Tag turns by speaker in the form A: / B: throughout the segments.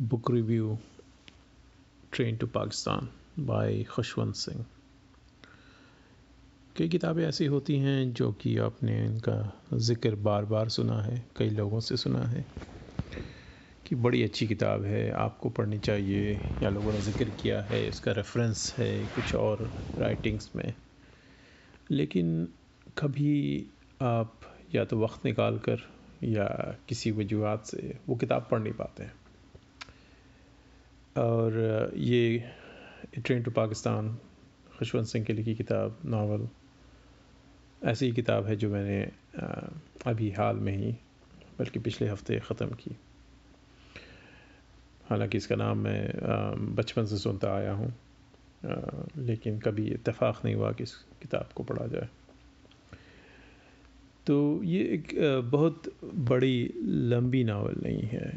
A: Book review Train to Pakistan by Khushwant Singh कई किताबें ऐसी होती हैं जो कि आपने इनका ज़िक्र बार बार सुना है, कई लोगों से सुना है, कि बड़ी अच्छी किताब है, आपको पढ़नी चाहिए, या लोगों ने ज़िक्र किया है, इसका रेफरेंस है, कुछ और राइटिंग्स में। लेकिन कभी आप या तो वक्त निकाल कर या किसी वजूहत से वो किताब पढ़ नहीं पाते हैं। और ये ट्रेन टू पाकिस्तान खुशवंत सिंह की लिखी किताब नावल ऐसी किताब है जो मैंने अभी हाल में ही, बल्कि पिछले हफ़्ते ख़त्म की। हालाँकि इसका नाम मैं बचपन से सुनता आया हूँ लेकिन कभी इतफ़ाक़ नहीं हुआ कि इस किताब को पढ़ा जाए। तो ये एक बहुत बड़ी, लंबी नावल नहीं है।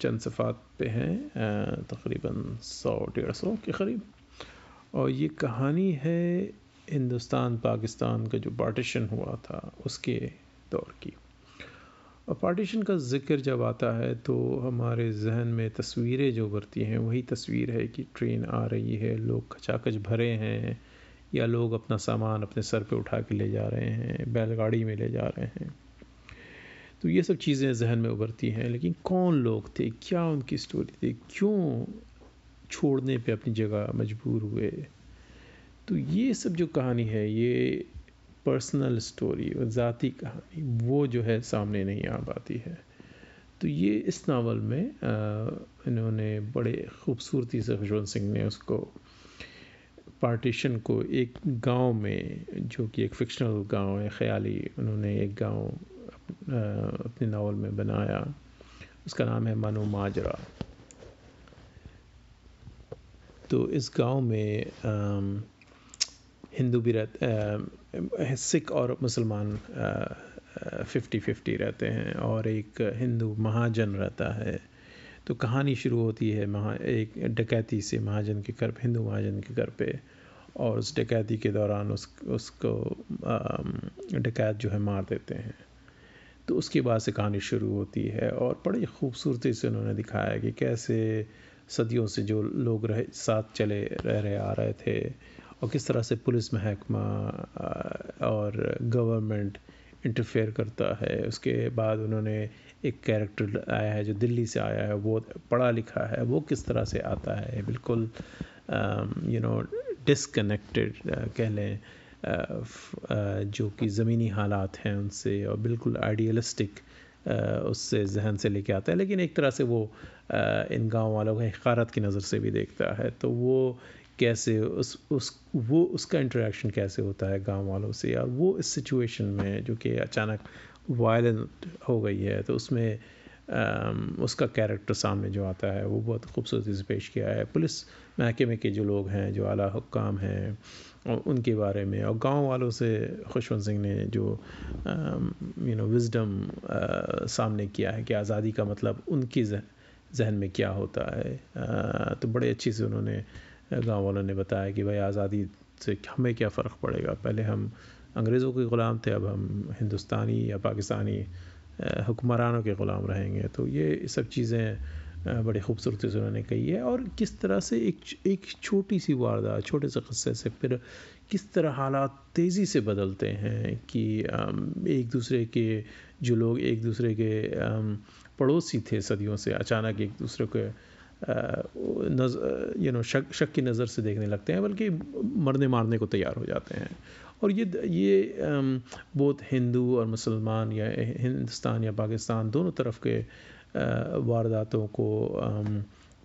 A: चंद सफ़ात पे हैं तकरीबन सौ डेढ़ सौ के करीब। और ये कहानी है हिंदुस्तान पाकिस्तान का जो पार्टीशन हुआ था उसके दौर की। और पार्टीशन का ज़िक्र जब आता है तो हमारे जहन में तस्वीरें जो उभरती हैं, वही तस्वीर है कि ट्रेन आ रही है, लोग खचाखच भरे हैं या लोग अपना सामान अपने सर पे उठा के ले जा रहे हैं बैलगाड़ी में ले जा रहे हैं। तो ये सब चीज़ें जहन में उभरती हैं लेकिन कौन लोग थे? क्या उनकी स्टोरी थी? क्यों छोड़ने पे अपनी जगह मजबूर हुए? तो ये सब जो कहानी है ये पर्सनल स्टोरी और ज़ाती कहानी वो जो है सामने नहीं आ पाती है। तो ये इस नावल में आ, इन्होंने बड़े खूबसूरती से खुशवंत सिंह ने उसको पार्टीशन को एक गाँव में, जो कि एक फिक्शनल गाँव है, ख्याली उन्होंने एक गाँव अपने नावल में बनाया। उसका नाम है मनु माजरा। तो इस गाँव में हिंदू भी रहते सिख और मुसलमान फिफ्टी फिफ्टी रहते हैं और एक हिंदू महाजन रहता है। तो कहानी शुरू होती है महा, एक डकैती से महाजन के घर पर हिंदू महाजन के घर पे। और उस डकैती के दौरान उस, उसको डकैत जो है मार देते हैं। तो उसके बाद से कहानी शुरू होती है और बड़ी खूबसूरती से उन्होंने दिखाया कि कैसे सदियों से जो लोग रहे, साथ चले, रह रहे, आ रहे थे। और किस तरह से पुलिस, महकमा और गवर्नमेंट इंटरफेयर करता है। उसके बाद उन्होंने एक कैरेक्टर आया है जो दिल्ली से आया है, वो पढ़ा लिखा है, वो किस तरह से आता है? बिल्कुल यू नो डिसकनेक्टेड कह लें जो कि ज़मीनी हालात हैं उनसे और बिल्कुल आइडियलिस्टिक उससे जहन से लेके आता है। लेकिन एक तरह से वो इन गाँव वालों को हकारत की नज़र से भी देखता है। तो वो कैसे उस उस, वो, उसका इंटरेक्शन कैसे होता है गाँव वालों से? या वो इस सिचुएशन में जो कि अचानक वायलेंट हो गई है तो उसमें उसका कैरेक्टर सामने जो आता है वो बहुत खूबसूरती से पेश किया है। पुलिस महकमे के जो लोग हैं जो आला हुक्काम हैं उनके बारे में और गाँव वालों से खुशवंत सिंह ने जो यू नो विजडम सामने किया है कि आज़ादी का मतलब उनकी जहन में क्या होता है। आ, तो बड़े अच्छे से उन्होंने गाँव वालों ने बताया कि भाई आज़ादी से हमें क्या फ़र्क पड़ेगा? पहले हम अंग्रेज़ों के ग़ुलाम थे अब हम हिंदुस्तानी या पाकिस्तानी हुक्मरानों के ग़ुलाम रहेंगे। तो ये सब चीज़ें बड़ी खूबसूरती से उन्होंने कही है। और किस तरह से एक एक छोटी सी वारदात, छोटे से क़स्से से फिर किस तरह हालात तेज़ी से बदलते हैं कि एक दूसरे के जो लोग, एक दूसरे के पड़ोसी थे सदियों से, अचानक एक दूसरे के नज़ यू नो शक शक की नज़र से देखने लगते हैं, बल्कि मरने मारने को तैयार हो जाते हैं। और ये ये बहुत हिंदू और मुसलमान या हिंदुस्तान या पाकिस्तान दोनों तरफ़ के वारदातों को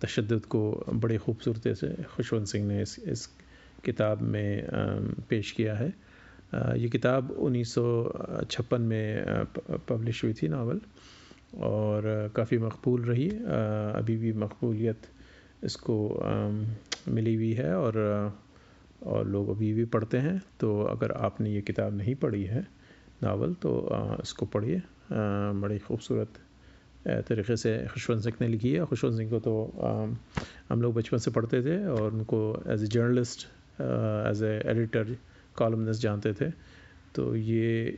A: तशद को बड़े खूबसूरती से खुशवंत सिंह ने इस इस किताब में पेश किया है। ये किताब उन्नीस सौ छप्पन में पब्लिश हुई थी नावल और काफ़ी मकबूल रही। अभी भी मकबूलियत इसको मिली हुई है और और लोग अभी भी पढ़ते हैं तो अगर आपने ये किताब नहीं पढ़ी है, नावल तो इसको पढ़िए। बड़ी खूबसूरत तरीके से खुशवंत सिंह ने लिखी है। खुशवंत सिंह को तो हम लोग बचपन से पढ़ते थे और उनको as a journalist as editor columnist जानते थे। तो ये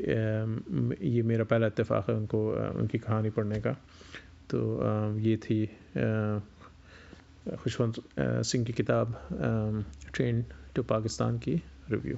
A: ये मेरा पहला इतफ़ाक़ है उनको उनकी कहानी पढ़ने का। तो ये थी खुशवंत सिंह की किताब ट्रेन टू पाकिस्तान की रिव्यू